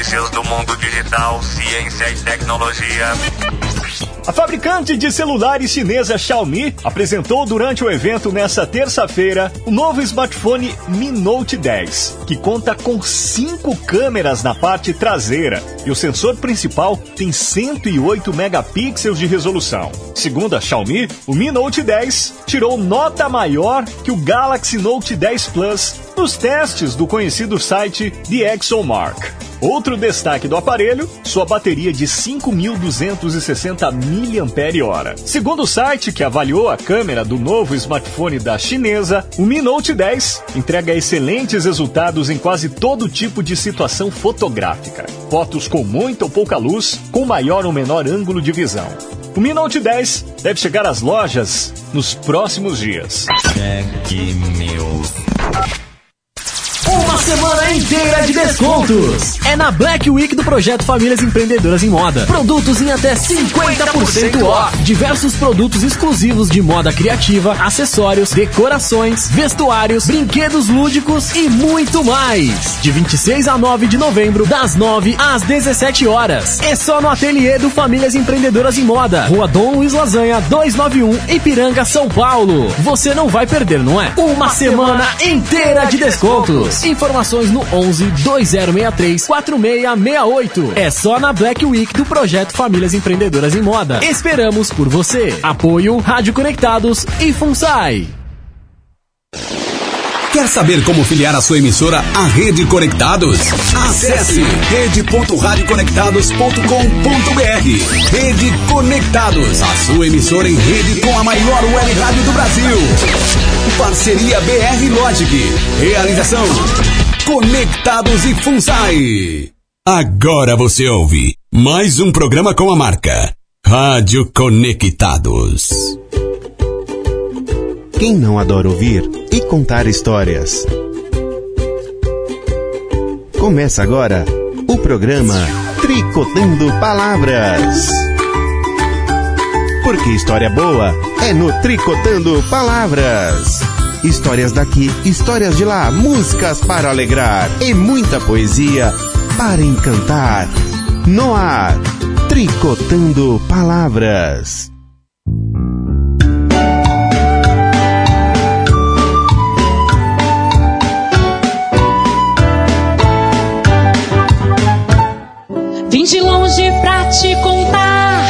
notícias do mundo digital, ciência e tecnologia. A fabricante de celulares chinesa Xiaomi apresentou durante o evento nesta terça-feira o novo smartphone Mi Note 10, que conta com cinco câmeras na parte traseira e o sensor principal tem 108 megapixels de resolução. Segundo a Xiaomi, o Mi Note 10 tirou nota maior que o Galaxy Note 10 Plus nos testes do conhecido site The ExoMark. Outro destaque do aparelho, sua bateria de 5.260 mAh. Segundo o site que avaliou a câmera do novo smartphone da chinesa, o Mi Note 10 entrega excelentes resultados em quase todo tipo de situação fotográfica. Fotos com muita ou pouca luz, com maior ou menor ângulo de visão. O Mi Note 10 deve chegar às lojas nos próximos dias. Check News. Uma semana inteira de descontos. É na Black Week do projeto Famílias Empreendedoras em Moda. Produtos em até 50% off. Diversos produtos exclusivos de moda criativa, acessórios, decorações, vestuários, brinquedos lúdicos e muito mais. De 26 a 9 de novembro, das 9 às 17 horas. É só no ateliê do Famílias Empreendedoras em Moda. Rua Dom Luiz Lasanha, 291, Ipiranga, São Paulo. Você não vai perder, não é? Uma semana inteira de descontos. Informações no 11 2063 4668. É só na Black Week do projeto Famílias Empreendedoras em Moda. Esperamos por você. Apoio Rádio Conectados e FUNSAI. Quer saber como filiar a sua emissora à Rede Conectados? Acesse rede.radioconectados.com.br. Rede Conectados, a sua emissora em rede com a maior web rádio do Brasil. Parceria BR Logic. Realização Conectados e FUNSAI. Agora você ouve mais um programa com a marca Rádio Conectados. Quem não adora ouvir e contar histórias? Começa agora o programa Tricotando Palavras. Porque história boa é no Tricotando Palavras. Histórias daqui, histórias de lá, músicas para alegrar e muita poesia para encantar. No ar, Tricotando Palavras. Vim de longe pra te contar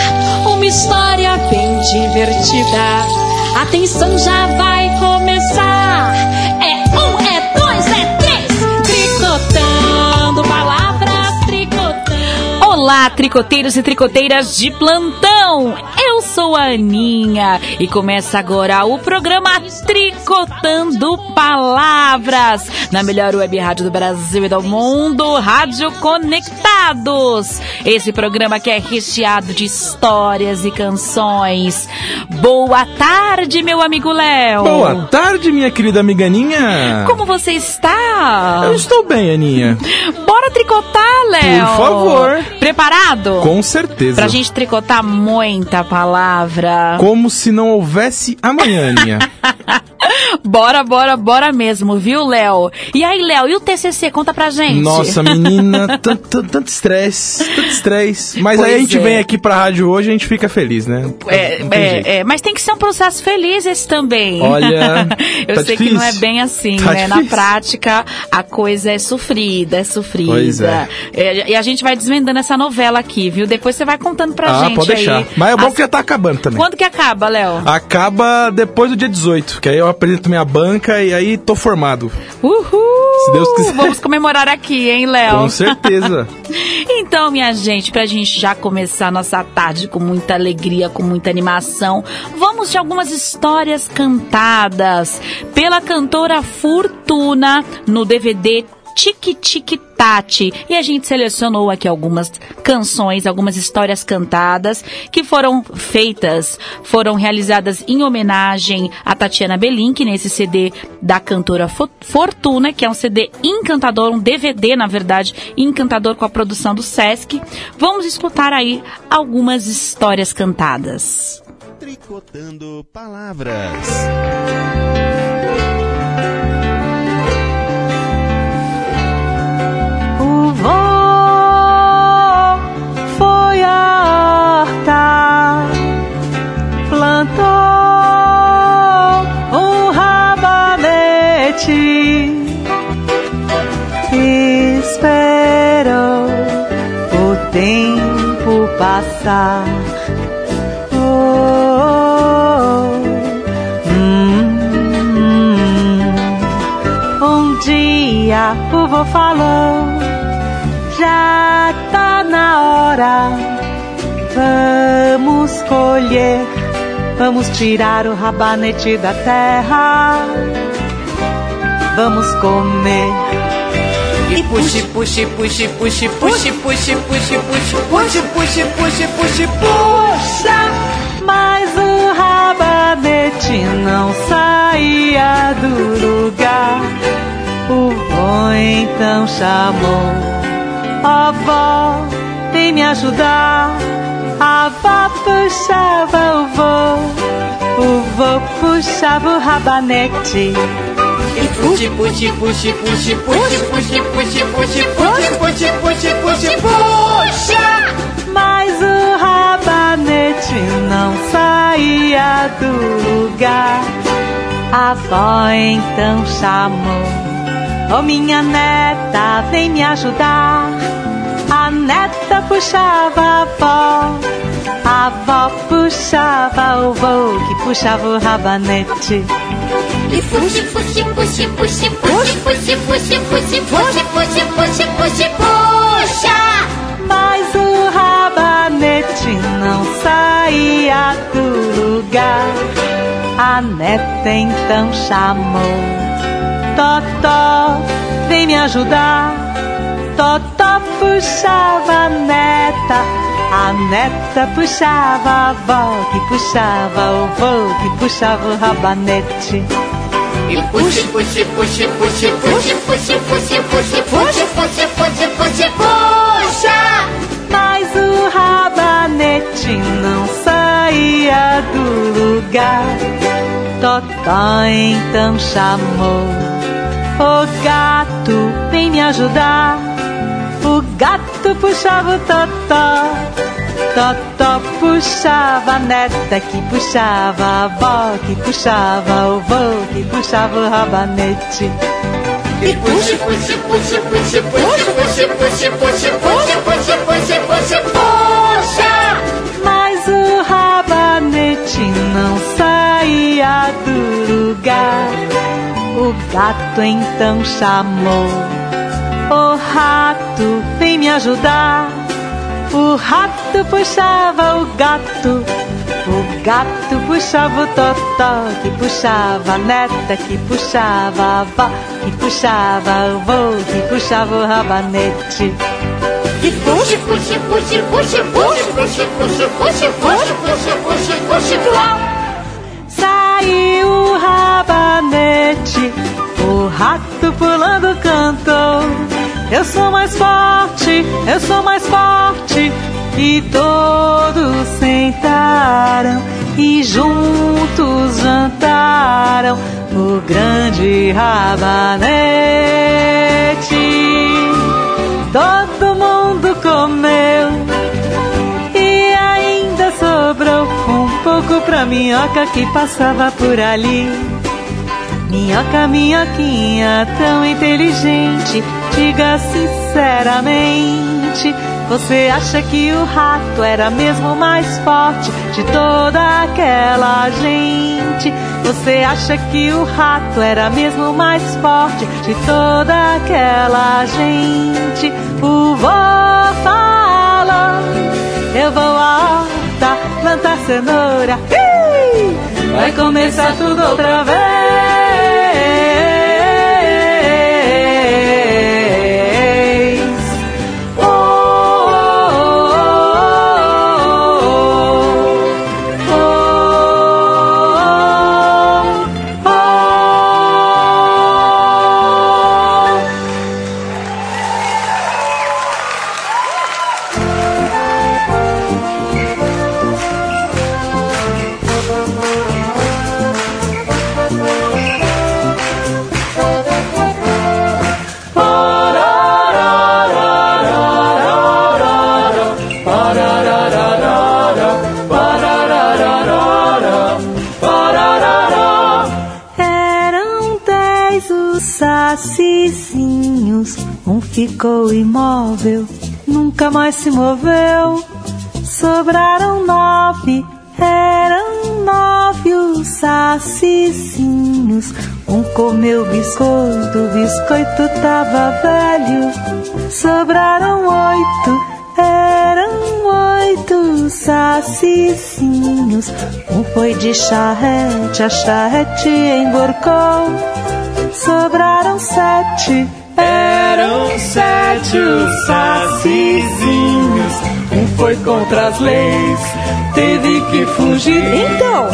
uma história bem divertida. Atenção, já vai Olá, tricoteiros e tricoteiras de plantão! Eu sou a Aninha e começa agora o programa Tricotando Palavras na melhor web rádio do Brasil e do mundo, Rádio Conectados. Esse programa que é recheado de histórias e canções. Boa tarde, meu amigo Léo. Boa tarde, minha querida amiga Aninha. Como você está? Eu estou bem, Aninha. Léo. Por favor. Preparado? Com certeza. Pra gente tricotar muita palavra. Como se não houvesse amanhã, Aninha. bora, bora, bora mesmo, viu, Léo? E aí, Léo, e o TCC? Conta pra gente. Nossa, menina, tanto, estresse, tanto estresse. Mas Pois aí a gente é. vem aqui pra rádio hoje e a gente fica feliz, né? É, é, é, mas tem que ser um processo feliz esse também. Olha, eu tá sei que não é difícil. bem assim, Tá né? Na difícil. prática, a coisa é sofrida, é sofrida. Pois é. É, E a gente vai desvendando essa novela aqui, viu? Depois você vai contando pra ah, gente pode deixar. aí. Mas é bom As- que já tá acabando também. Quando que acaba, Léo? Acaba depois do dia 18, que aí eu apresento minha banca e aí tô formado. Uhul! Se Deus quiser. Vamos comemorar aqui, hein, Léo? Com certeza. Então, minha gente, pra gente já começar a nossa tarde com muita alegria, com muita animação, vamos de algumas histórias cantadas pela cantora Fortuna no DVD Tique Tique Tati. E a gente selecionou aqui algumas canções, algumas histórias cantadas que foram feitas, foram realizadas em homenagem a Tatiana Belink nesse CD da cantora Fo- Fortuna, que é um CD encantador, um DVD, na verdade, encantador com a produção do Sesc. Vamos escutar aí algumas histórias cantadas. Tricotando Palavras. esperou o tempo passar. Oh, hum, hum. Um dia o vovô falou, já tá na hora. Vamos colher, vamos tirar o rabanete da terra. Vamos comer e puxe, puxe, puxe, puxe, puxe, puxe, puxe, puxe, puxe, puxe, puxe, puxe, puxa. Mas o rabanete não saía do lugar. O vô então chamou: Ó vó, vem me ajudar. A avó puxava o vô, o vô puxava o rabanete. E puxe, puxe, puxe, puxe, puxe, puxe, puxe, puxe, puxe, puxe, puxe, puxe, puxa. Mas o rabanete não saía do lugar. A avó então chamou: Ô minha neta, vem me ajudar. A neta puxava a avó, avó puxava o vô que puxava o rabanete. E puxe, puxe, puxe, puxe, puxe, puxe, puxe, puxe, puxe, puxe, puxe, puxe, puxa. Mas o rabanete não saía do lugar. A neta então chamou: Totó, vem me ajudar. Totó puxava a neta, a neta puxava a avó, que puxava o vô, que puxava o rabanete. E puxe, puxe, puxe, puxe, puxe, puxe, puxe, puxe, puxe, puxe, puxe, puxe, puxa. Mas o rabanete não saía do lugar. Totó então chamou: Ô gato, vem me ajudar. O gato puxava o totó. Totó puxava a neta que puxava a avó, que puxava o vô, que puxava o rabanete. E puxe, puxe, puxe, puxe, puxe, puxe, puxe, puxe, puxe, puxe, puxe, puxe, puxa. Mas o rabanete não saía do lugar. O gato então chamou: Ô rato, vem me ajudar. O rato puxava o gato, o gato puxava o totó, que puxava a neta, que puxava a avó, que puxava o vô, que puxava o rabanete. E puxe, puxe, puxe, puxe, puxe, puxe, puxe, puxe, puxe, puxe, puxe, puxe, puxe, Saiu o rabanete, o rato pulando cantou. Eu sou mais forte, eu sou mais forte. E todos sentaram e juntos jantaram o grande rabanete. Todo mundo comeu e ainda sobrou um pouco pra minhoca que passava por ali. Minhoca, minhoquinha, tão inteligente, diga sinceramente. Você acha que o rato era mesmo mais forte de toda aquela gente? Você acha que o rato era mesmo mais forte de toda aquela gente? O vô falou: Eu vou à horta plantar cenoura. Vai começar tudo outra vez. Um ficou imóvel, nunca mais se moveu. Sobraram nove, eram nove os sacizinhos. Um comeu biscoito, o biscoito tava velho. Sobraram oito, eram oito sacizinhos. Um foi de charrete, a charrete emborcou. Sobraram sete, eram sete os sacizinhos. Um foi contra as leis, teve que fugir. Então,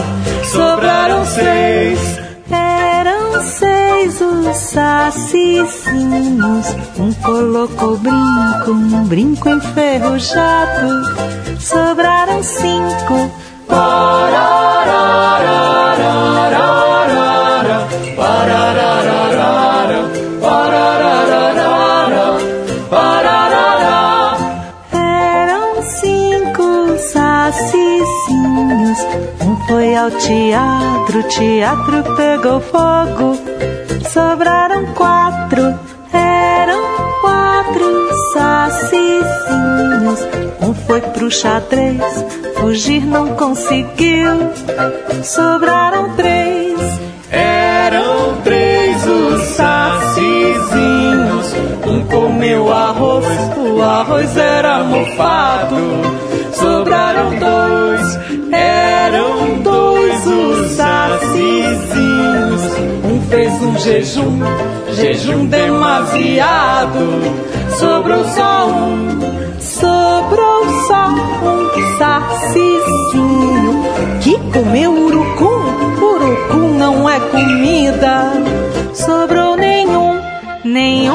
sobraram seis. Eram seis os sacizinhos. Um colocou brinco, um brinco enferrujado. Sobraram cinco. Pararararararara, cinco sacizinhos. Um foi ao teatro, o teatro pegou fogo. Sobraram quatro, eram quatro sacizinhos. Um foi pro xadrez, fugir não conseguiu. Sobraram três, Eram três os sacizinhos. Um comeu arroz, o arroz era mofado. Um jejum, jejum demasiado. Sobrou só um, sobrou só um sacizinho que comeu urucum. Urucum não é comida. Sobrou nenhum, nenhum,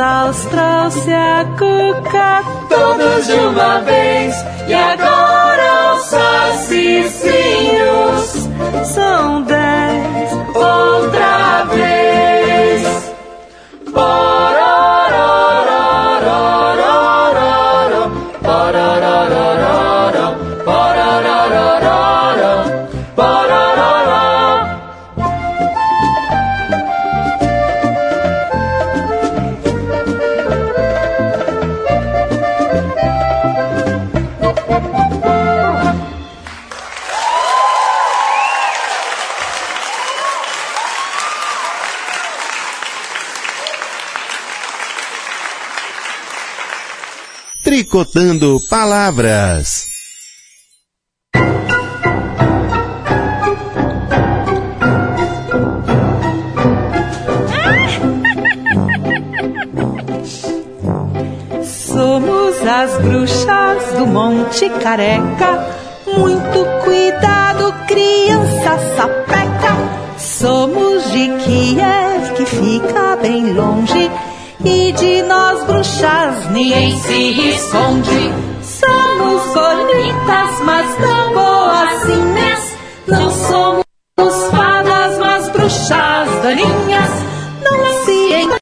os trouxe a cuca todos de uma vez. E agora os sacizinhos são dez. outra vez. Tricotando Palavras. Somos as bruxas do Monte Careca. Muito cuidado, criança sapeca. Somos de Kiev, que fica bem longe. E de nós bruxas ninguém se esconde. Somos bonitas, mas não boazinhas. Não somos fadas, mas bruxas daninhas. Não